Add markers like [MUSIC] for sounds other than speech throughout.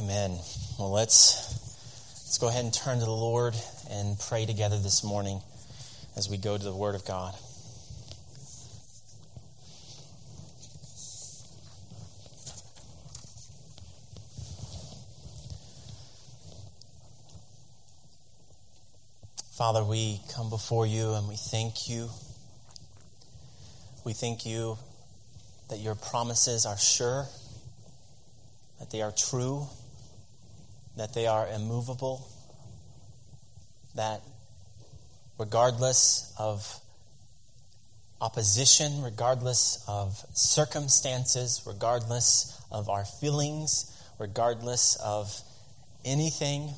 Amen. Well, let's let's go ahead and turn to the Lord and pray together this morning as we go to the Word of God. Father, we come before you and we thank you. We thank you that your promises are sure, that they are true, that they are immovable, that regardless of opposition, regardless of circumstances, regardless of our feelings, regardless of anything,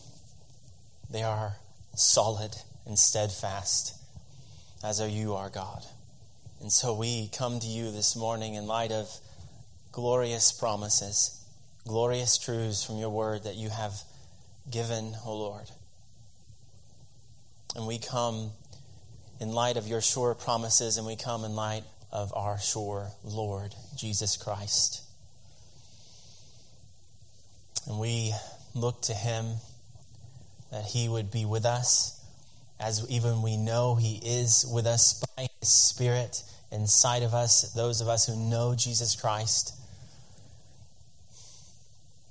they are solid and steadfast, as are you, our God. And so we come to you this morning in light of glorious promises, glorious truths from your word that you have given, O Lord. And we come in light of your sure promises, and we come in light of our sure Lord, Jesus Christ. And we look to him that he would be with us as even we know He is with us by His Spirit inside of us, those of us who know Jesus Christ,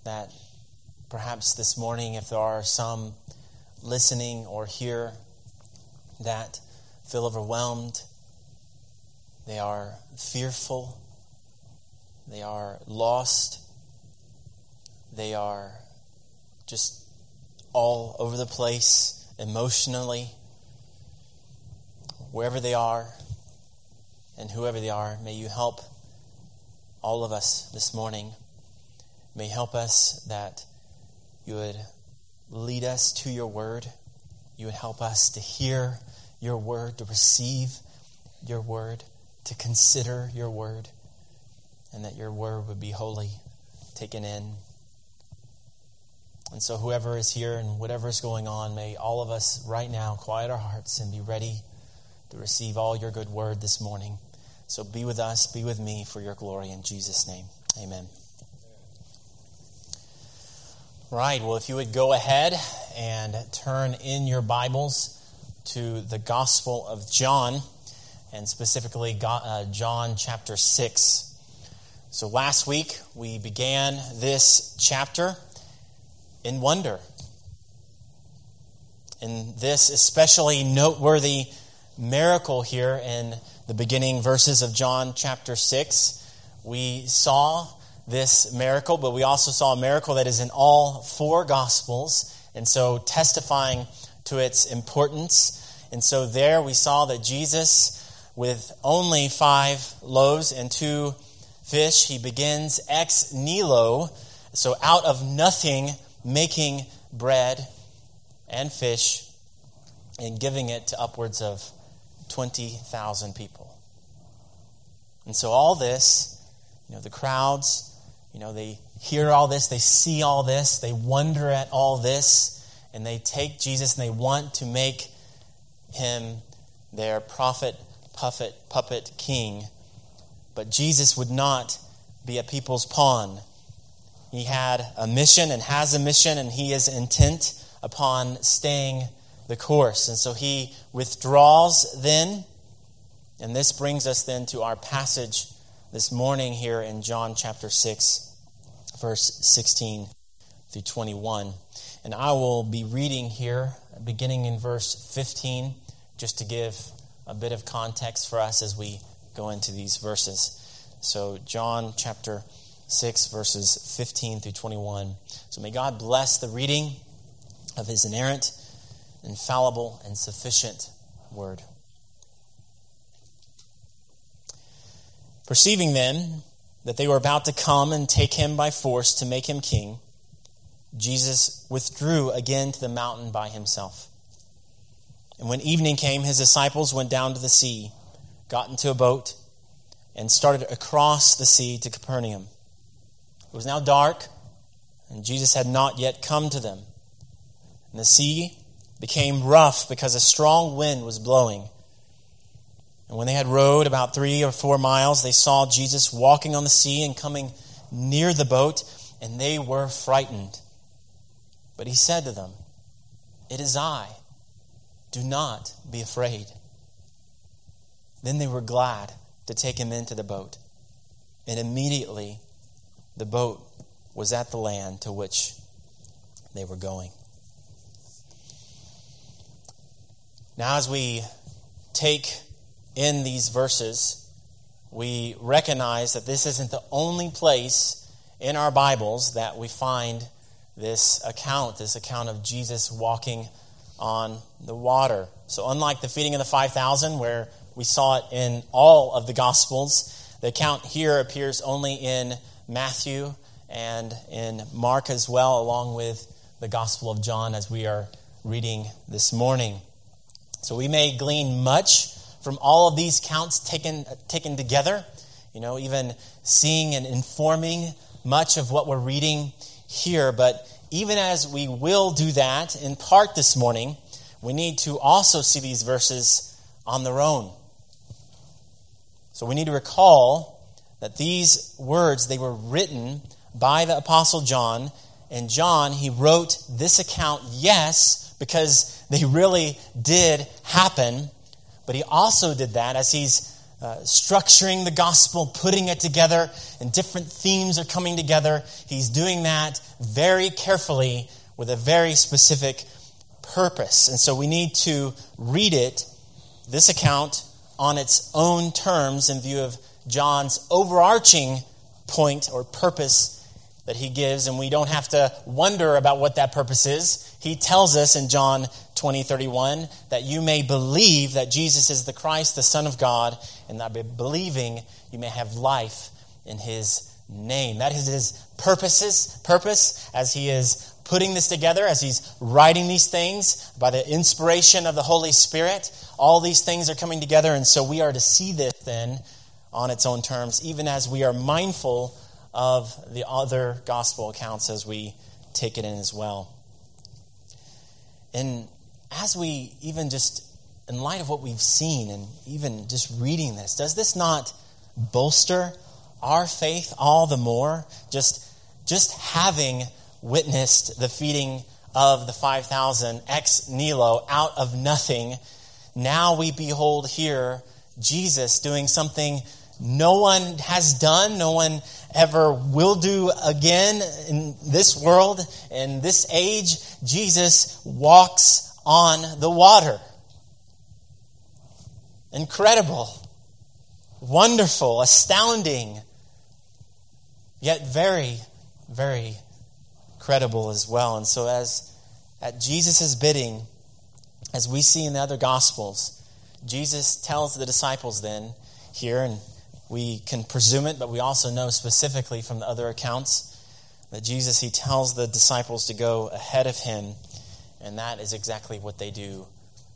that perhaps this morning, if there are some listening or here that feel overwhelmed, they are fearful, they are lost, they are just all over the place emotionally wherever they are and whoever they are, may you help all of us this morning. May help us that you would lead us to your word. You would help us to hear your word, to receive your word, to consider your word, and that your word would be wholly, taken in. And so, whoever is here and whatever is going on, may all of us right now quiet our hearts and be ready to receive all your good word this morning. So be with us, be with me for your glory in Jesus' name. Amen. Right, well, if you would go ahead and turn in your Bibles to the Gospel of John, and specifically uh, John chapter 6. So last week we began this chapter in wonder. In this especially noteworthy miracle here in the beginning verses of John chapter 6. We saw this miracle, but we also saw a miracle that is in all four Gospels, and so testifying to its importance. And so there we saw that Jesus, with only five loaves and two fish, he begins ex nihilo, so out of nothing, making bread and fish and giving it to upwards of 20,000 people. And so all this, you know, the crowds, you know, they hear all this, they see all this, they wonder at all this, and they take Jesus and they want to make him their prophet, puppet, puppet king. But Jesus would not be a people's pawn. He had a mission and has a mission, and he is intent upon staying the course. And so he withdraws then. And this brings us then to our passage this morning here in John chapter 6, verse 16 through 21. And I will be reading here, beginning in verse 15, just to give a bit of context for us as we go into these verses. So, John chapter 6, verses 15 through 21. So, may God bless the reading of his inerrant infallible, and sufficient word. Perceiving then that they were about to come and take him by force to make him king, Jesus withdrew again to the mountain by himself. And when evening came, his disciples went down to the sea, got into a boat, and started across the sea to Capernaum. It was now dark, and Jesus had not yet come to them. And the sea became rough because a strong wind was blowing. And when they had rowed about three or four miles, they saw Jesus walking on the sea and coming near the boat, and they were frightened. But he said to them, It is I. Do not be afraid. Then they were glad to take him into the boat. And immediately the boat was at the land to which they were going. Now, as we take in these verses, we recognize that this isn't the only place in our Bibles that we find this account, this account of Jesus walking on the water. So, unlike the feeding of the 5,000, where we saw it in all of the Gospels, the account here appears only in Matthew and in Mark as well, along with the Gospel of John as we are reading this morning. So, we may glean much from all of these counts taken, taken together, you know, even seeing and informing much of what we're reading here, but even as we will do that in part this morning, we need to also see these verses on their own. So we need to recall that these words they were written by the apostle John and John he wrote this account yes because they really did happen but he also did that as he's uh, structuring the gospel, putting it together, and different themes are coming together. He's doing that very carefully with a very specific purpose. And so we need to read it, this account, on its own terms in view of John's overarching point or purpose that he gives, and we don't have to wonder about what that purpose is. He tells us in John 20, 31, that you may believe that Jesus is the Christ, the Son of God, and that by believing you may have life in his name. That is his purposes, purpose as he is putting this together, as he's writing these things by the inspiration of the Holy Spirit. All these things are coming together, and so we are to see this then on its own terms, even as we are mindful of the other gospel accounts as we take it in as well. And as we even just, in light of what we've seen and even just reading this, does this not bolster our faith all the more? Just, just having witnessed the feeding of the 5,000 ex nihilo out of nothing, now we behold here Jesus doing something no one has done, no one ever will do again in this world, in this age. Jesus walks on the water. Incredible, wonderful, astounding, yet very, very credible as well. And so, as at Jesus' bidding, as we see in the other Gospels, Jesus tells the disciples then here, and we can presume it, but we also know specifically from the other accounts that Jesus, he tells the disciples to go ahead of him and that is exactly what they do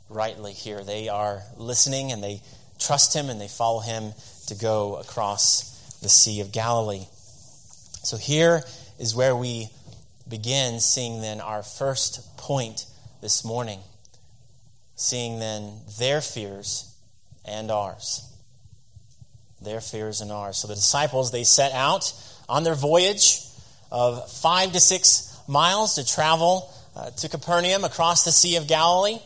rightly here. They are listening and they trust him and they follow him to go across the Sea of Galilee. So here is where we begin seeing then our first point this morning. Seeing then their fears and ours. Their fears and ours. So the disciples, they set out on their voyage of five to six miles to travel uh, to Capernaum across the Sea of Galilee,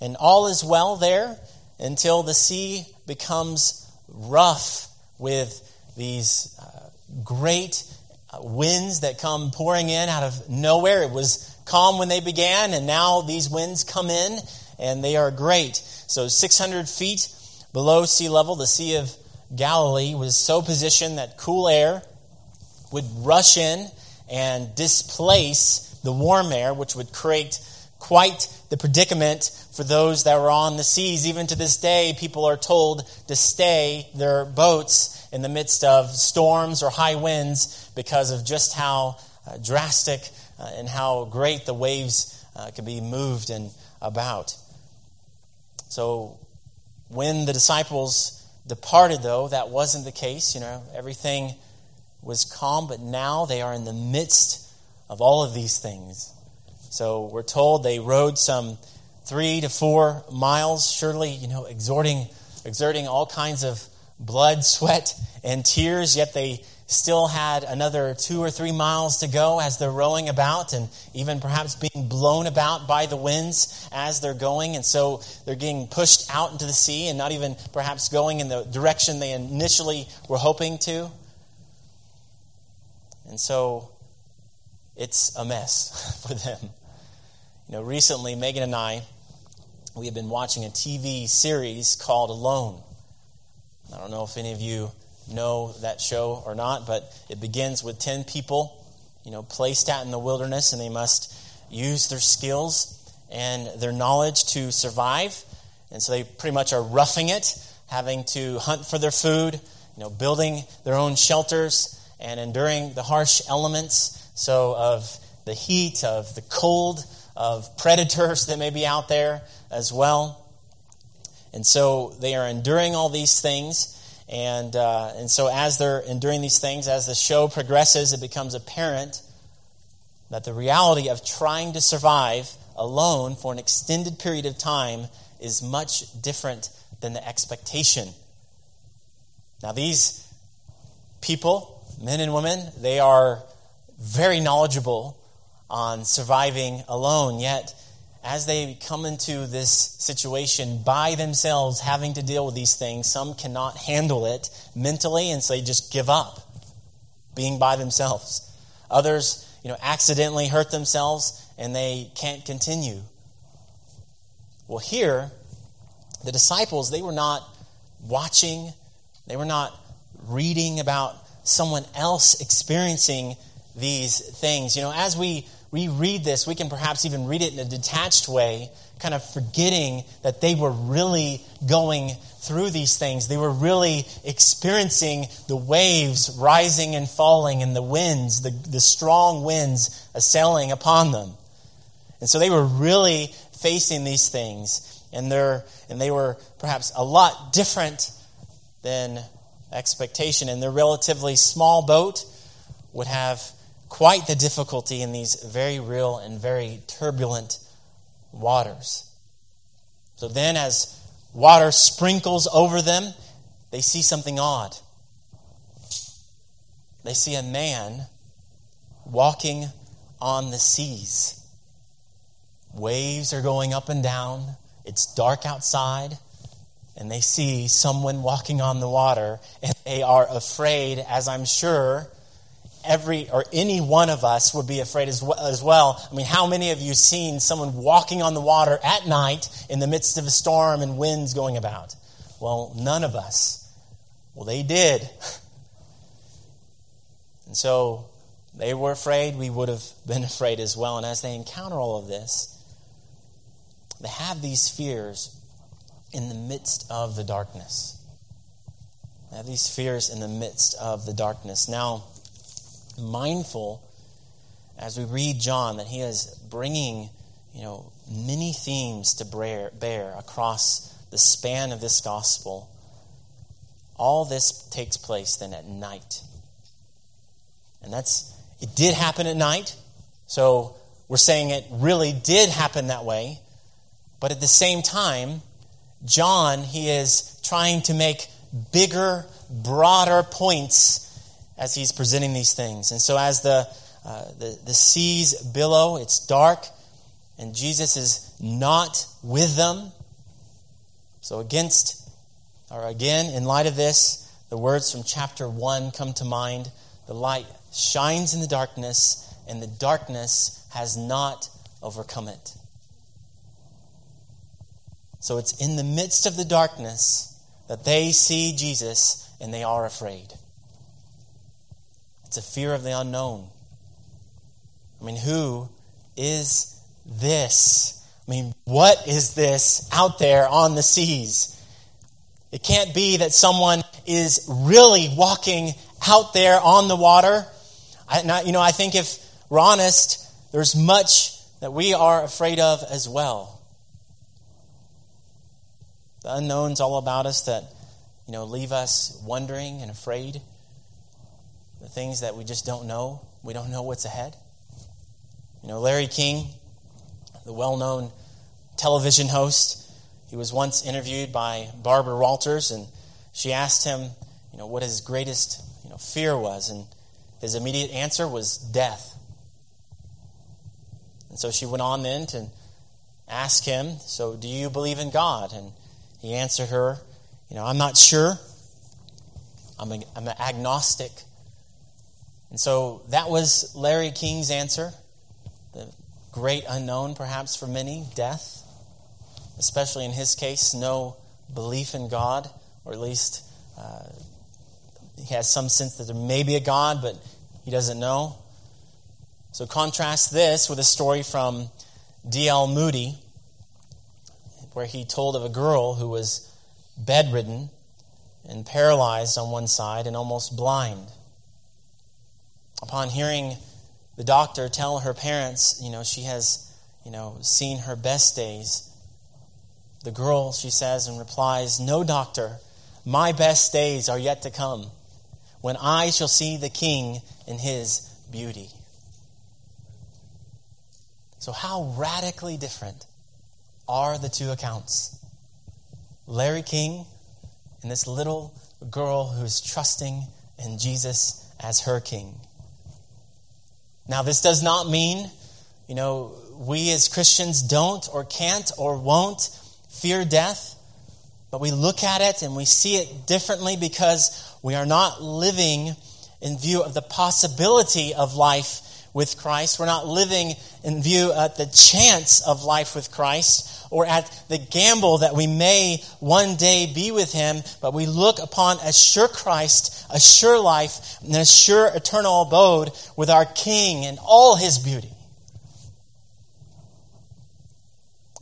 and all is well there until the sea becomes rough with these uh, great uh, winds that come pouring in out of nowhere. It was calm when they began, and now these winds come in, and they are great. So, 600 feet below sea level, the Sea of Galilee was so positioned that cool air would rush in and displace the warm air, which would create quite the predicament for those that were on the seas. Even to this day, people are told to stay their boats in the midst of storms or high winds because of just how uh, drastic uh, and how great the waves uh, can be moved and about. So, when the disciples departed, though, that wasn't the case. You know, everything was calm, but now they are in the midst of all of these things. So we're told they rowed some three to four miles, surely, you know, exhorting, exerting all kinds of blood, [LAUGHS] sweat, and tears, yet they still had another two or three miles to go as they're rowing about and even perhaps being blown about by the winds as they're going. And so they're getting pushed out into the sea and not even perhaps going in the direction they initially were hoping to. And so it's a mess [LAUGHS] for them. You know, recently, Megan and I, we have been watching a TV series called Alone. I don't know if any of you know that show or not, but it begins with 10 people, you know, placed out in the wilderness, and they must use their skills and their knowledge to survive. And so they pretty much are roughing it, having to hunt for their food, you know, building their own shelters and enduring the harsh elements. So of the heat, of the cold, of predators that may be out there as well. And so they are enduring all these things. And, uh, and so, as they're enduring these things, as the show progresses, it becomes apparent that the reality of trying to survive alone for an extended period of time is much different than the expectation. Now, these people, men and women, they are very knowledgeable on surviving alone, yet as they come into this situation by themselves, having to deal with these things, some cannot handle it mentally, and so they just give up being by themselves. Others, you know, accidentally hurt themselves and they can't continue. Well, here, the disciples, they were not watching, they were not reading about someone else experiencing these things. You know, as we we read this, we can perhaps even read it in a detached way, kind of forgetting that they were really going through these things. They were really experiencing the waves rising and falling and the winds, the, the strong winds assailing upon them. And so they were really facing these things. And, they're, and they were perhaps a lot different than expectation. And their relatively small boat would have quite the difficulty in these very real and very turbulent waters. So then, as water sprinkles over them, they see something odd. They see a man walking on the seas. Waves are going up and down. It's dark outside. And they see someone walking on the water, and they are afraid, as I'm sure every or any one of us would be afraid as well, as well. I mean, how many of you seen someone walking on the water at night in the midst of a storm and winds going about? Well, none of us. Well, they did. [LAUGHS] And so they were afraid. We would have been afraid as well. And as they encounter all of this, they have these fears in the midst of the darkness. They have these fears in the midst of the darkness. Now, mindful as we read John that he is bringing, you know, many themes to bear, bear across the span of this gospel. All this takes place then at night. And that's, it did happen at night. So we're saying it really did happen that way. But at the same time, John, he is trying to make bigger, broader points as he's presenting these things. And so, as the, uh, the, the seas billow, it's dark, and Jesus is not with them. So, against, or again, in light of this, the words from chapter 1 come to mind. The light shines in the darkness, and the darkness has not overcome it. So, it's in the midst of the darkness that they see Jesus and they are afraid. It's a fear of the unknown. I mean, who is this? I mean, what is this out there on the seas? It can't be that someone is really walking out there on the water. I, not, you know, I think if we're honest, there's much that we are afraid of as well. The unknowns all about us that, you know, leave us wondering and afraid the things that we just don't know. We don't know what's ahead. You know, Larry King, the well known television host, he was once interviewed by Barbara Walters, and she asked him, you know, what his greatest you know, fear was. And his immediate answer was death. And so she went on then to ask him, So do you believe in God? And he answered her, You know, I'm not sure. I'm, a, I'm an agnostic. And so that was Larry King's answer. The great unknown, perhaps for many, death. Especially in his case, no belief in God, or at least uh, he has some sense that there may be a God, but he doesn't know. So contrast this with a story from D.L. Moody, where he told of a girl who was bedridden and paralyzed on one side and almost blind. Upon hearing the doctor tell her parents, you know, she has, you know, seen her best days, the girl, she says and replies, No, doctor, my best days are yet to come when I shall see the king in his beauty. So, how radically different are the two accounts? Larry King and this little girl who's trusting in Jesus as her king. Now, this does not mean, you know, we as Christians don't or can't or won't fear death, but we look at it and we see it differently because we are not living in view of the possibility of life with Christ. We're not living in view at the chance of life with Christ or at the gamble that we may one day be with him, but we look upon a sure Christ, a sure life, and a sure eternal abode with our King in all his beauty.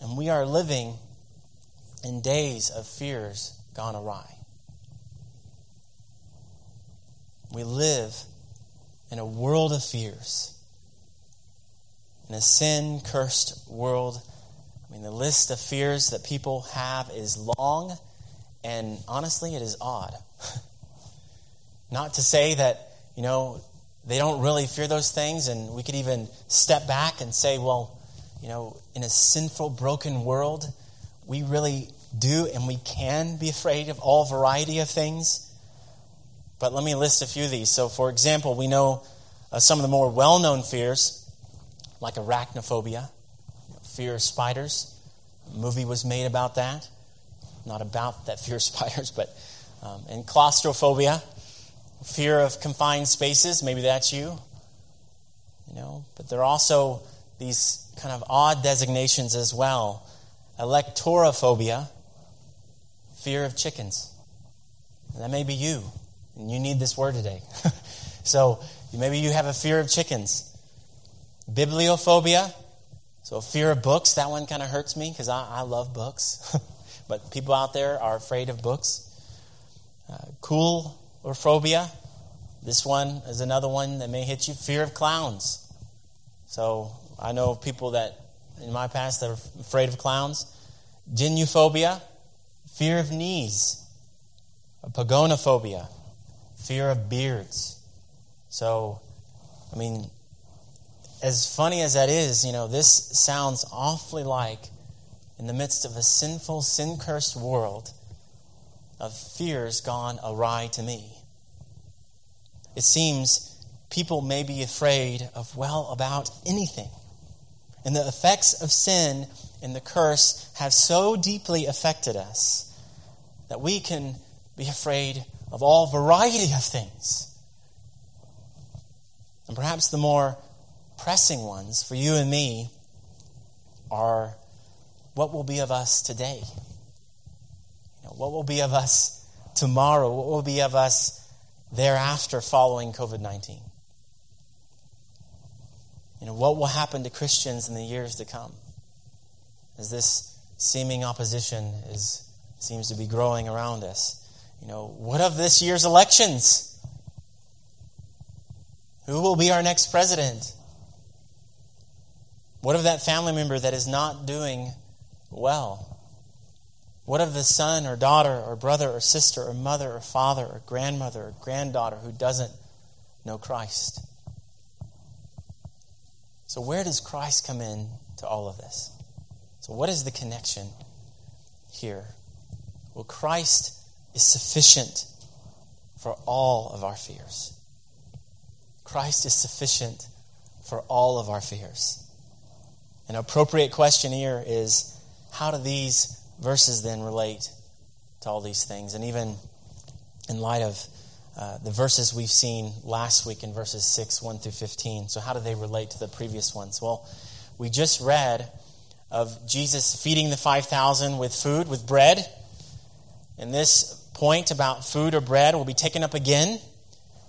And we are living in days of fears gone awry. We live in a world of fears in a sin cursed world. I mean, the list of fears that people have is long, and honestly, it is odd. [LAUGHS] Not to say that, you know, they don't really fear those things, and we could even step back and say, well, you know, in a sinful, broken world, we really do and we can be afraid of all variety of things. But let me list a few of these. So, for example, we know uh, some of the more well known fears like arachnophobia, fear of spiders. A movie was made about that. Not about that fear of [LAUGHS] spiders, but um, and claustrophobia, fear of confined spaces. Maybe that's you. You know, but there are also these kind of odd designations as well. Alektorophobia, fear of chickens. And that may be you, and you need this word today. [LAUGHS] so maybe you have a fear of chickens. Bibliophobia, so fear of books. That one kind of hurts me because I, I, love books. [LAUGHS] but people out there are afraid of books. Uh, cool or phobia. This one is another one that may hit you. Fear of clowns. So I know people that in my past are afraid of clowns. Gynophobia, fear of knees. Pogonophobia, fear of beards. So, I mean, as funny as that is, you know, this sounds awfully like in the midst of a sinful, sin cursed world of fears gone awry to me. It seems people may be afraid of, well, about anything. And the effects of sin and the curse have so deeply affected us that we can be afraid of all variety of things. And perhaps the more pressing ones for you and me are what will be of us today? You know, what will be of us tomorrow? What will be of us thereafter following COVID 19? You know, what will happen to Christians in the years to come as this seeming opposition is, seems to be growing around us? You know, what of this year's elections? Who will be our next president? What of that family member that is not doing well? What of the son or daughter or brother or sister or mother or father or grandmother or granddaughter who doesn't know Christ? So, where does Christ come in to all of this? So, what is the connection here? Well, Christ is sufficient for all of our fears. Christ is sufficient for all of our fears. An appropriate question here is how do these verses then relate to all these things? And even in light of uh, the verses we've seen last week in verses 6, 1 through 15. So, how do they relate to the previous ones? Well, we just read of Jesus feeding the 5,000 with food, with bread. And this point about food or bread will be taken up again.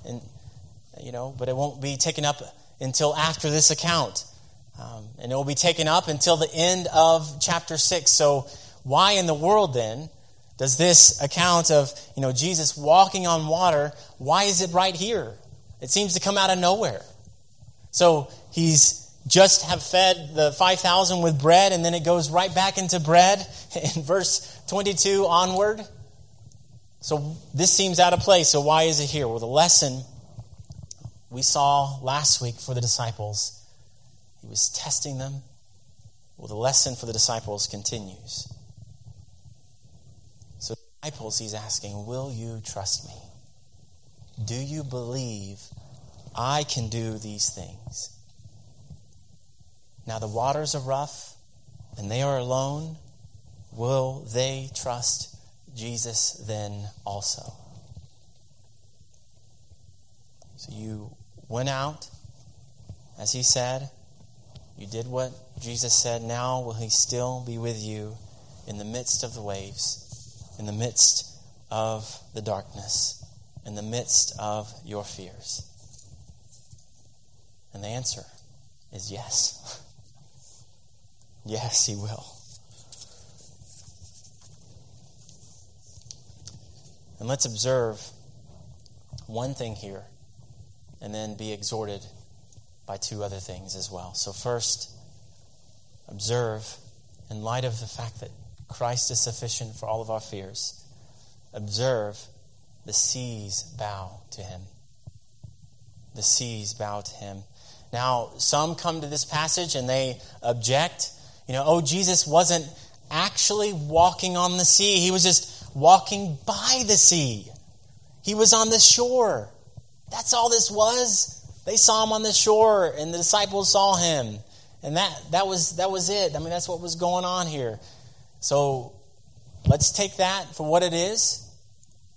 And, you know, but it won't be taken up until after this account. Um, and it will be taken up until the end of chapter 6. So, why in the world then does this account of you know Jesus walking on water, why is it right here? It seems to come out of nowhere. So he's just have fed the 5,000 with bread, and then it goes right back into bread [LAUGHS] in verse 22 onward. So this seems out of place. So why is it here? Well, the lesson we saw last week for the disciples, he was testing them. Well, the lesson for the disciples continues So, disciples, he's asking, Will you trust me? Do you believe I can do these things? Now, the waters are rough and they are alone. Will they trust Jesus then also? So you went out, as he said. You did what Jesus said. Now will he still be with you in the midst of the waves? in the midst of the darkness, in the midst of your fears? And the answer is yes. [LAUGHS] yes, He will. And let's observe one thing here and then be exhorted by two other things as well. So, first, observe in light of the fact that Christ is sufficient for all of our fears. Observe the seas bow to him. The seas bow to him. Now, some come to this passage and they object. You know, oh, Jesus wasn't actually walking on the sea, he was just walking by the sea. He was on the shore. That's all this was. They saw him on the shore and the disciples saw him. And that, that, was, that was it. I mean, that's what was going on here. So let's take that for what it is.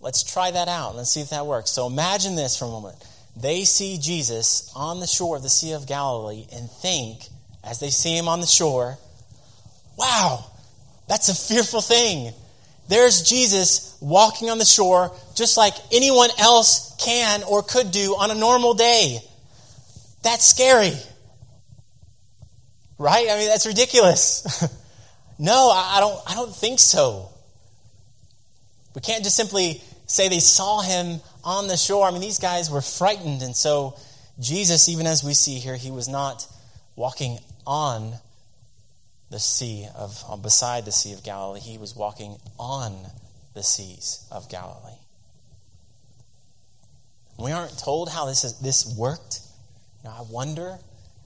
Let's try that out. Let's see if that works. So imagine this for a moment. They see Jesus on the shore of the Sea of Galilee and think, as they see him on the shore, wow, that's a fearful thing. There's Jesus walking on the shore just like anyone else can or could do on a normal day. That's scary. Right? I mean, that's ridiculous. [LAUGHS] No, I don't, I don't think so. We can't just simply say they saw him on the shore. I mean, these guys were frightened. And so, Jesus, even as we see here, he was not walking on the sea of, uh, beside the Sea of Galilee. He was walking on the seas of Galilee. We aren't told how this, is, this worked. Know, I wonder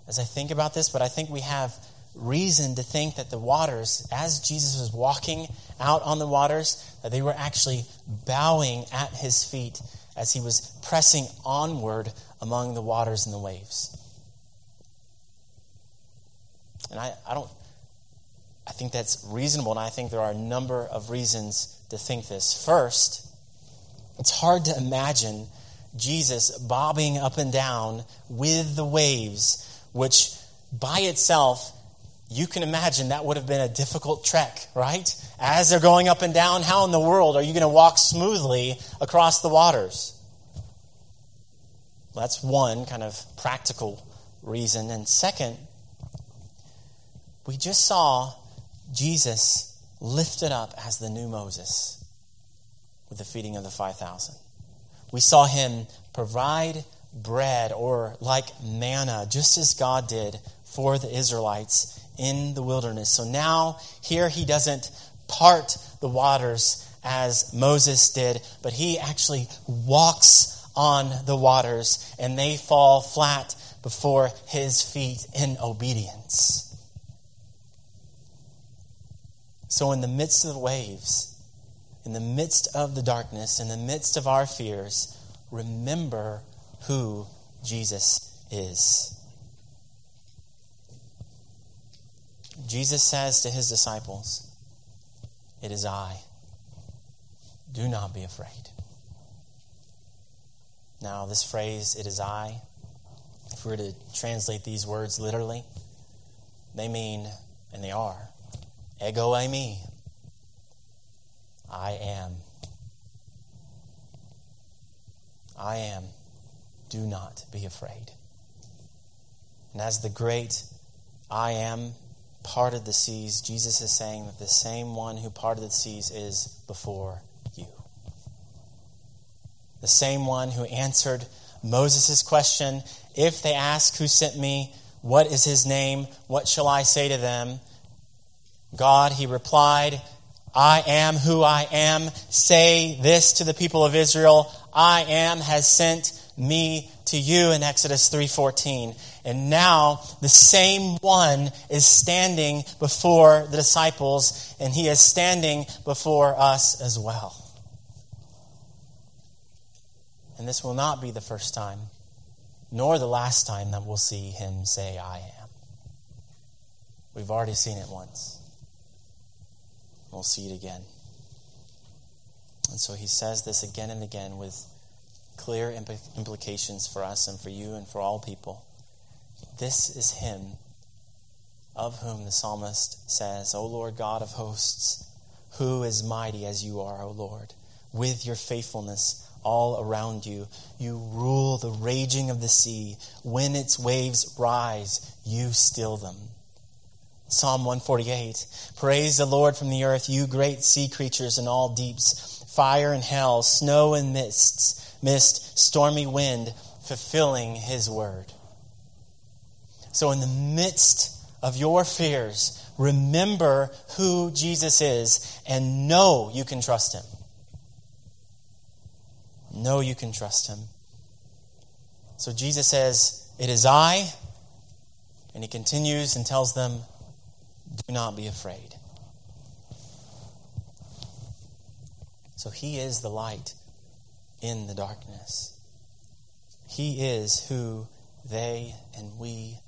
as I think about this, but I think we have reason to think that the waters, as Jesus was walking out on the waters, that they were actually bowing at his feet as he was pressing onward among the waters and the waves. And I, I don't I think that's reasonable, and I think there are a number of reasons to think this. First, it's hard to imagine Jesus bobbing up and down with the waves, which by itself you can imagine that would have been a difficult trek, right? As they're going up and down, how in the world are you going to walk smoothly across the waters? Well, that's one kind of practical reason. And second, we just saw Jesus lifted up as the new Moses with the feeding of the 5,000. We saw him provide bread or like manna, just as God did for the Israelites in the wilderness. So now, here he doesn't part the waters as Moses did, but he actually walks on the waters and they fall flat before his feet in obedience. So, in the midst of the waves, in the midst of the darkness, in the midst of our fears, remember who Jesus is. Jesus says to his disciples, It is I. Do not be afraid. Now, this phrase, it is I, if we were to translate these words literally, they mean, and they are, ego eimi. I am. I am. Do not be afraid. And as the great I am parted the seas, Jesus is saying that the same one who parted the seas is before you. The same one who answered Moses' question if they ask who sent me, what is his name? What shall I say to them? God, he replied, I am who I am. Say this to the people of Israel. I am has sent me to you in Exodus 3:14. And now the same one is standing before the disciples and he is standing before us as well. And this will not be the first time nor the last time that we'll see him say I am. We've already seen it once. We'll see it again. And so he says this again and again with clear implications for us and for you and for all people. This is him of whom the psalmist says, O Lord God of hosts, who is mighty as you are, O Lord, with your faithfulness all around you. You rule the raging of the sea. When its waves rise, you still them. Psalm 148 Praise the Lord from the earth, you great sea creatures in all deeps, fire and hell, snow and mists, mist, stormy wind, fulfilling his word. So, in the midst of your fears, remember who Jesus is and know you can trust him. Know you can trust him. So Jesus says, It is I. And he continues and tells them, do not be afraid. So he is the light in the darkness. He is who they and we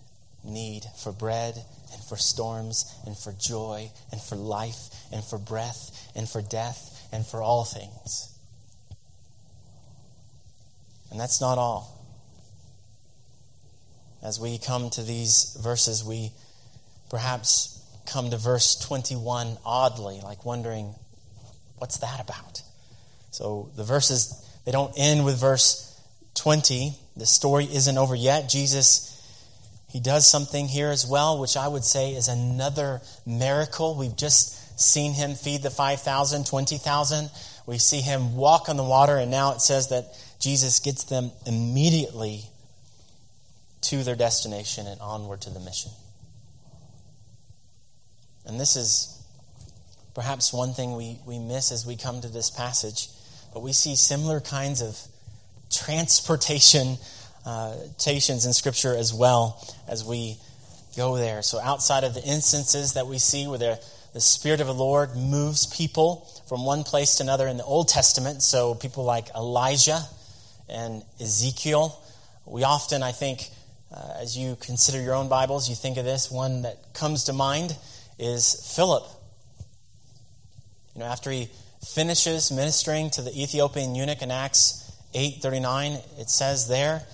need for bread and for storms and for joy and for life and for breath and for death and for all things. And that's not all. As we come to these verses, we perhaps come to verse 21 oddly, like wondering, what's that about? So the verses, they don't end with verse 20. The story isn't over yet. Jesus, he does something here as well, which I would say is another miracle. We've just seen him feed the 5,000, 20,000. We see him walk on the water, and now it says that Jesus gets them immediately to their destination and onward to the mission. And this is perhaps one thing we, we miss as we come to this passage, but we see similar kinds of transportation uh, in Scripture as well as we go there. So, outside of the instances that we see where the, the Spirit of the Lord moves people from one place to another in the Old Testament, so people like Elijah and Ezekiel, we often, I think, uh, as you consider your own Bibles, you think of this. One that comes to mind is Philip. You know, after he finishes ministering to the Ethiopian eunuch in Acts 8:39, it says there,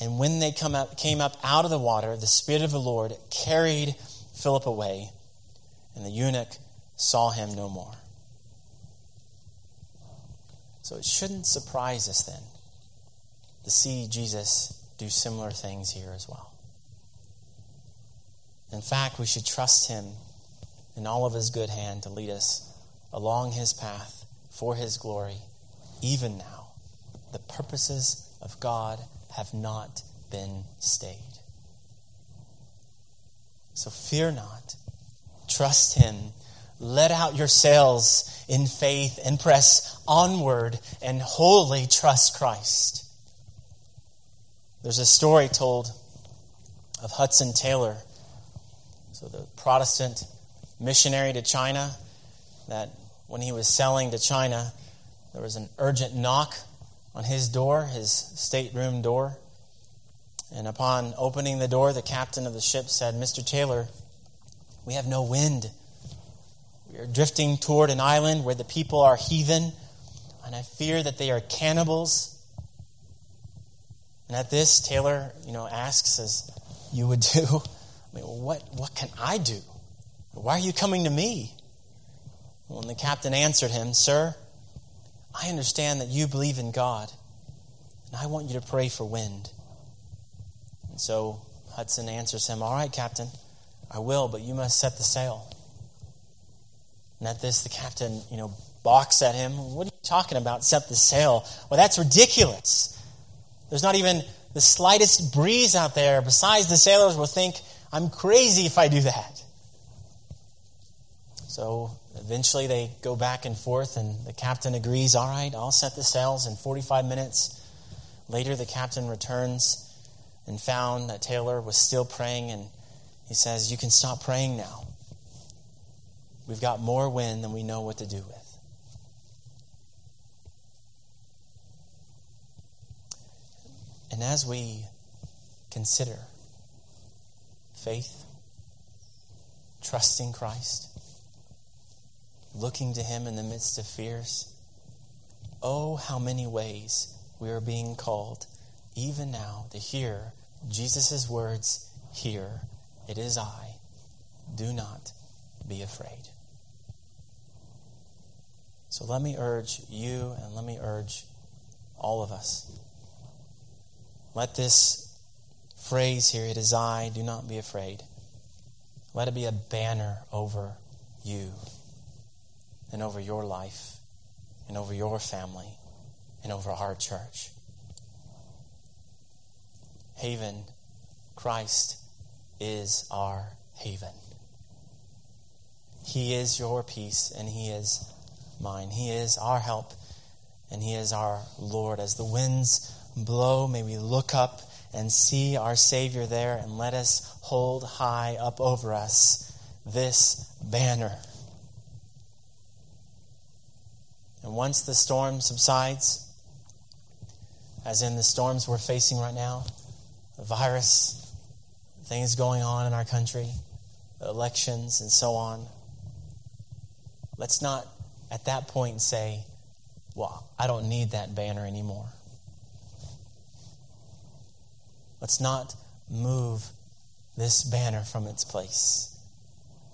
and when they come up, came up out of the water, the Spirit of the Lord carried Philip away, and the eunuch saw him no more. So it shouldn't surprise us then to see Jesus do similar things here as well. In fact, we should trust him in all of his good hand to lead us along his path for his glory, even now. The purposes of God have not been stayed. So fear not. Trust him. Let out your sails in faith and press onward and wholly trust Christ. There's a story told of Hudson Taylor, so the Protestant missionary to China, that when he was selling to China, there was an urgent knock on his door, his stateroom door. And upon opening the door, the captain of the ship said, Mr. Taylor, we have no wind. We are drifting toward an island where the people are heathen, and I fear that they are cannibals. And at this, Taylor, you know, asks, as you would [LAUGHS] do, I mean, what, what can I do? Why are you coming to me? And the captain answered him, Sir, I understand that you believe in God, and I want you to pray for wind. And so Hudson answers him, All right, Captain, I will, but you must set the sail. And at this, the captain, you know, balks at him. What are you talking about? Set the sail. Well, that's ridiculous. There's not even the slightest breeze out there. Besides, the sailors will think I'm crazy if I do that. So eventually they go back and forth, and the captain agrees, All right, I'll set the sails in 45 minutes. Later, the captain returns and found that Taylor was still praying, and he says, You can stop praying now. We've got more wind than we know what to do with. And as we consider faith, trusting Christ, looking to Him in the midst of fears, oh, how many ways we are being called, even now, to hear Jesus' words here It is I. Do not be afraid. So let me urge you and let me urge all of us. Let this phrase here, it is I, do not be afraid. Let it be a banner over you and over your life and over your family and over our church. Haven, Christ is our haven. He is your peace and He is mine. He is our help and He is our Lord. As the winds blow, may we look up and see our Savior there and let us hold high up over us this banner. And once the storm subsides, as in the storms we're facing right now, the virus, things going on in our country, elections, and so on, let's not at that point say, well, I don't need that banner anymore. Let's not move this banner from its place.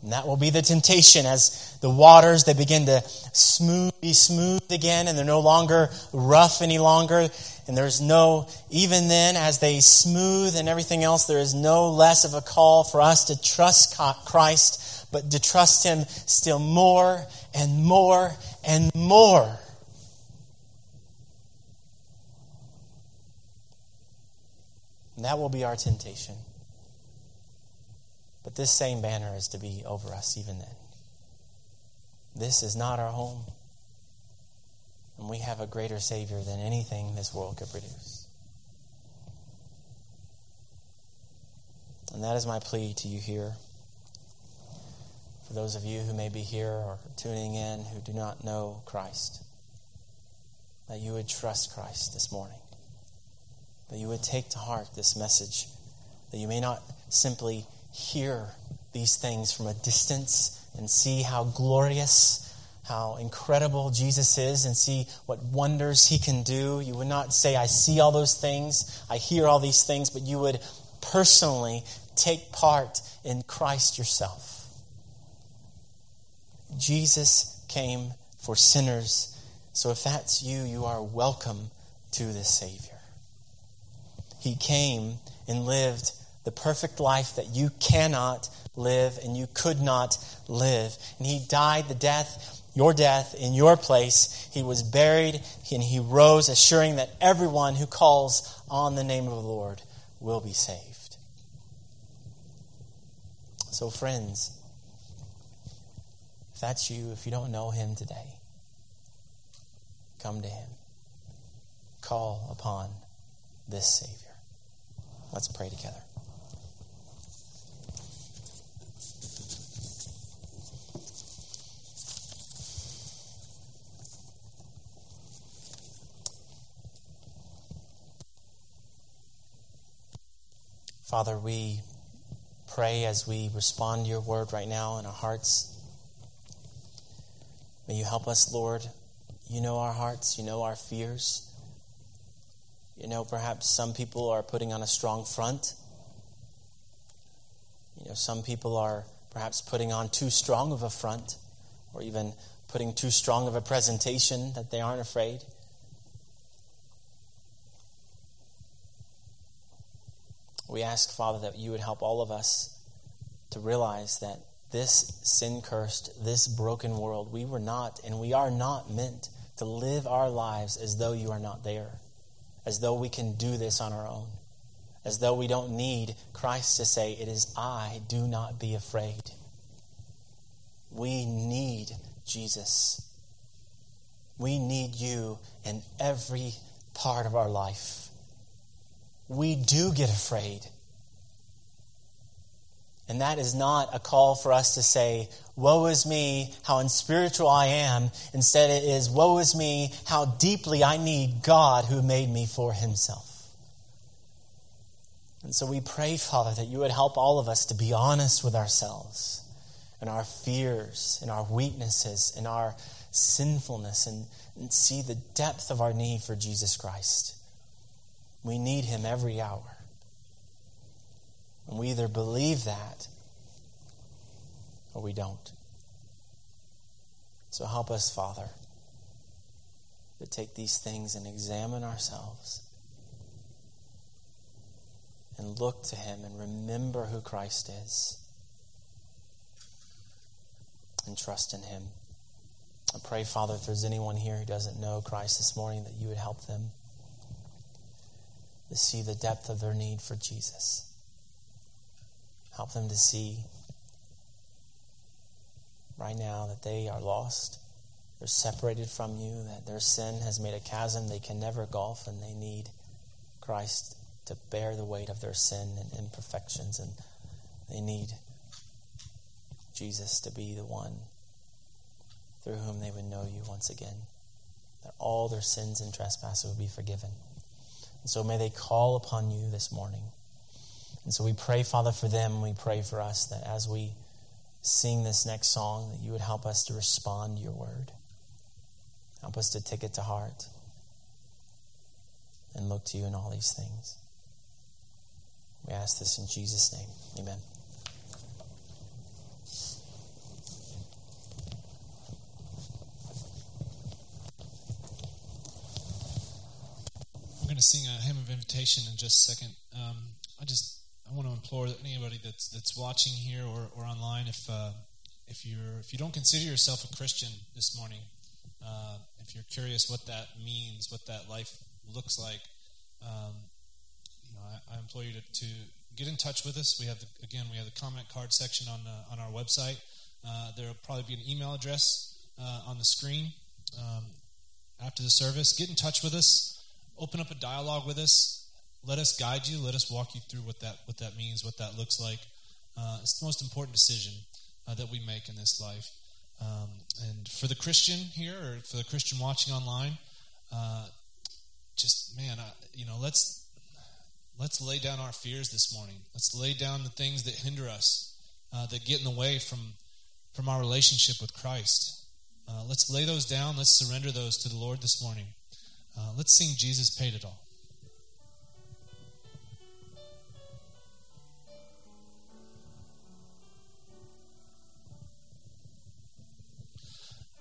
And that will be the temptation as the waters they begin to smooth be smooth again and they're no longer rough any longer and there's no even then as they smooth and everything else there is no less of a call for us to trust Christ but to trust him still more and more and more. And that will be our temptation. But this same banner is to be over us even then. This is not our home. And we have a greater Savior than anything this world could produce. And that is my plea to you here. For those of you who may be here or tuning in who do not know Christ, that you would trust Christ this morning. That you would take to heart this message. That you may not simply hear these things from a distance and see how glorious, how incredible Jesus is and see what wonders he can do. You would not say, I see all those things, I hear all these things, but you would personally take part in Christ yourself. Jesus came for sinners. So if that's you, you are welcome to this Savior. He came and lived the perfect life that you cannot live and you could not live. And he died the death, your death, in your place. He was buried and he rose, assuring that everyone who calls on the name of the Lord will be saved. So, friends, if that's you, if you don't know him today, come to him. Call upon this Savior. Let's pray together. Father, we pray as we respond to your word right now in our hearts. May you help us, Lord. You know our hearts, you know our fears. You know, perhaps some people are putting on a strong front. You know, some people are perhaps putting on too strong of a front or even putting too strong of a presentation that they aren't afraid. We ask, Father, that you would help all of us to realize that this sin cursed, this broken world, we were not and we are not meant to live our lives as though you are not there, as though we can do this on our own, as though we don't need Christ to say, It is I, do not be afraid. We need Jesus. We need you in every part of our life. We do get afraid. And that is not a call for us to say, Woe is me, how unspiritual I am. Instead, it is, Woe is me, how deeply I need God who made me for himself. And so we pray, Father, that you would help all of us to be honest with ourselves and our fears and our weaknesses and our sinfulness and, and see the depth of our need for Jesus Christ. We need him every hour. And we either believe that or we don't. So help us, Father, to take these things and examine ourselves and look to Him and remember who Christ is and trust in Him. I pray, Father, if there's anyone here who doesn't know Christ this morning, that you would help them to see the depth of their need for Jesus. Help them to see right now that they are lost. They're separated from you, that their sin has made a chasm they can never gulf, and they need Christ to bear the weight of their sin and imperfections, and they need Jesus to be the one through whom they would know you once again, that all their sins and trespasses would be forgiven. And so may they call upon you this morning. And so we pray, Father, for them. We pray for us that as we sing this next song, that you would help us to respond to your word. Help us to take it to heart and look to you in all these things. We ask this in Jesus' name. Amen. We're going to sing a hymn of invitation in just a second. Um, I just I want to implore anybody that's that's watching here or, or online if uh, if you're if you don't consider yourself a Christian this morning, uh, if you're curious what that means, what that life looks like, um, you know, I, I, implore you to, to get in touch with us. We have the, again we have the comment card section on the, on our website. Uh, there will probably be an email address uh, on the screen um, after the service. Get in touch with us. Open up a dialogue with us let us guide you. Let us walk you through what that what that means, what that looks like. Uh, it's the most important decision uh, that we make in this life. Um, and for the Christian here, or for the Christian watching online, uh, just man, you know, let's let's lay down our fears this morning. Let's lay down the things that hinder us, uh, that get in the way from from our relationship with Christ. Uh, let's lay those down. Let's surrender those to the Lord this morning. Uh, let's sing Jesus paid it all.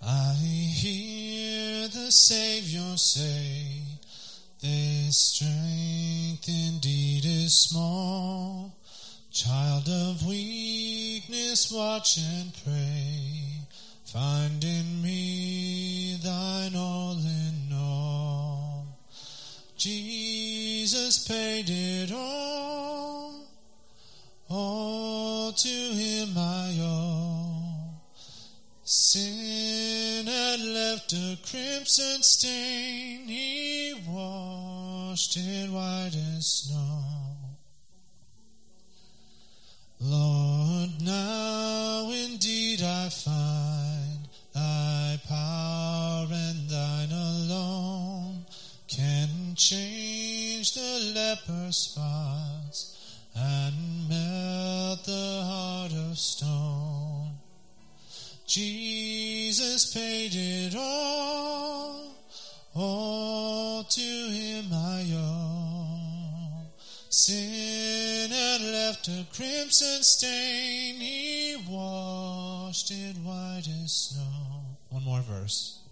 I hear the Savior say, This strength indeed is small. Child of weakness, watch and pray. Find in me thine all in. Jesus paid it all. All to him I owe. Sin had left a crimson stain, he washed it white as snow. Lord, now indeed I find thy power and thine alone can change the leper's spots and melt the heart of stone. Jesus paid it all, all to him I owe. Sin had left a crimson stain, he washed it white as snow. One more verse.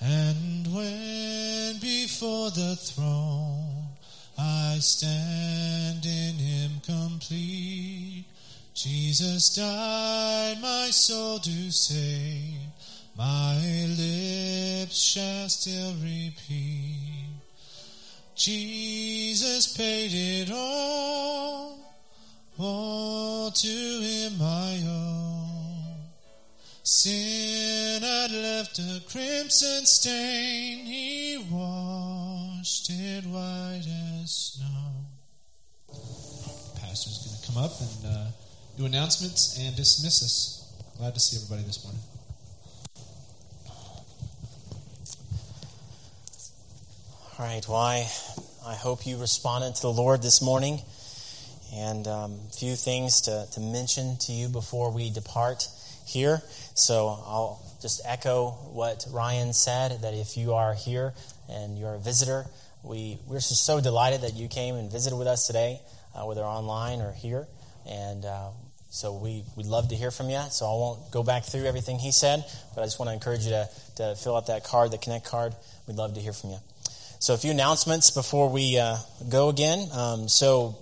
And when before the throne I stand in him complete, Jesus died my soul to save, my lips shall still repeat. Jesus paid it all, all to him I owe. Sin had left a crimson stain, he washed it white as snow. The Pastor's going to come up and uh, do announcements and dismiss us. Glad to see everybody this morning. All right. Well, I, I hope you responded to the Lord this morning. And a um, few things to, to mention to you before we depart here. So I'll just echo what Ryan said that if you are here and you're a visitor, we, we're just so delighted that you came and visited with us today, uh, whether online or here. And uh, so we, we'd love to hear from you. So I won't go back through everything he said, but I just want to encourage you to, to fill out that card, the Connect card. We'd love to hear from you. So, a few announcements before we uh, go again. Um, so,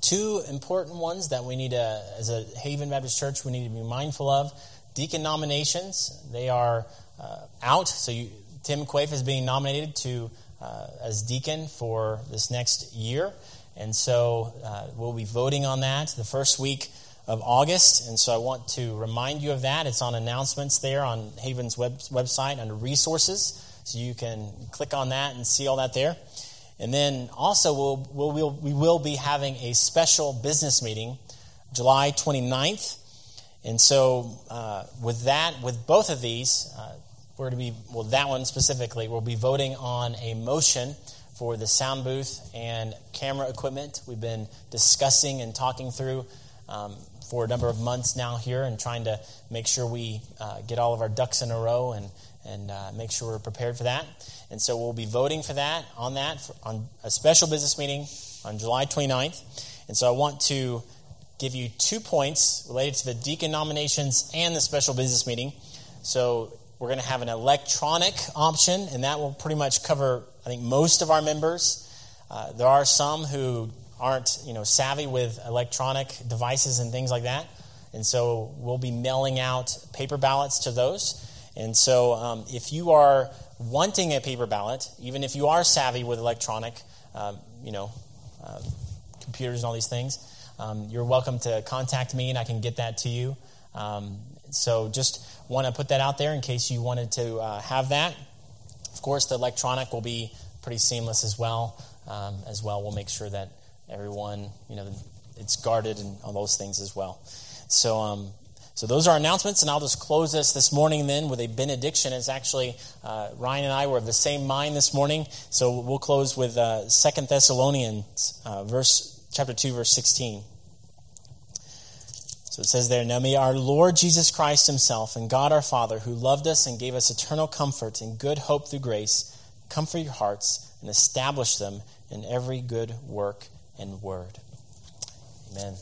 two important ones that we need to, as a Haven Baptist Church, we need to be mindful of. Deacon nominations, they are uh, out. So, you, Tim Quaife is being nominated to uh, as deacon for this next year. And so, uh, we'll be voting on that the first week of August. And so, I want to remind you of that. It's on announcements there on Haven's web, website under resources. So you can click on that and see all that there. And then also, we'll, we'll, we'll, we will be having a special business meeting July 29th. And so, uh, with that, with both of these, uh, we're to be, well, that one specifically, we'll be voting on a motion for the sound booth and camera equipment. We've been discussing and talking through um, for a number of months now here and trying to make sure we uh, get all of our ducks in a row and and uh, make sure we're prepared for that. And so we'll be voting for that on that for, on a special business meeting on July 29th. And so I want to give you two points related to the deacon nominations and the special business meeting. So we're going to have an electronic option, and that will pretty much cover, I think, most of our members. Uh, there are some who aren't, you know, savvy with electronic devices and things like that, and so we'll be mailing out paper ballots to those. And so, um, if you are wanting a paper ballot, even if you are savvy with electronic, um, you know, uh, computers and all these things, um, you're welcome to contact me and I can get that to you. Um, so, just want to put that out there in case you wanted to uh, have that. Of course, the electronic will be pretty seamless as well. Um, as well, we'll make sure that everyone, you know, it's guarded and all those things as well. So, um, so those are announcements, and I'll just close this this morning then with a benediction. It's actually uh, Ryan and I were of the same mind this morning, so we'll close with uh, Second Thessalonians, uh, verse chapter two, verse sixteen. So it says there, Now may our Lord Jesus Christ Himself and God our Father, who loved us and gave us eternal comfort and good hope through grace, comfort your hearts and establish them in every good work and word. Amen.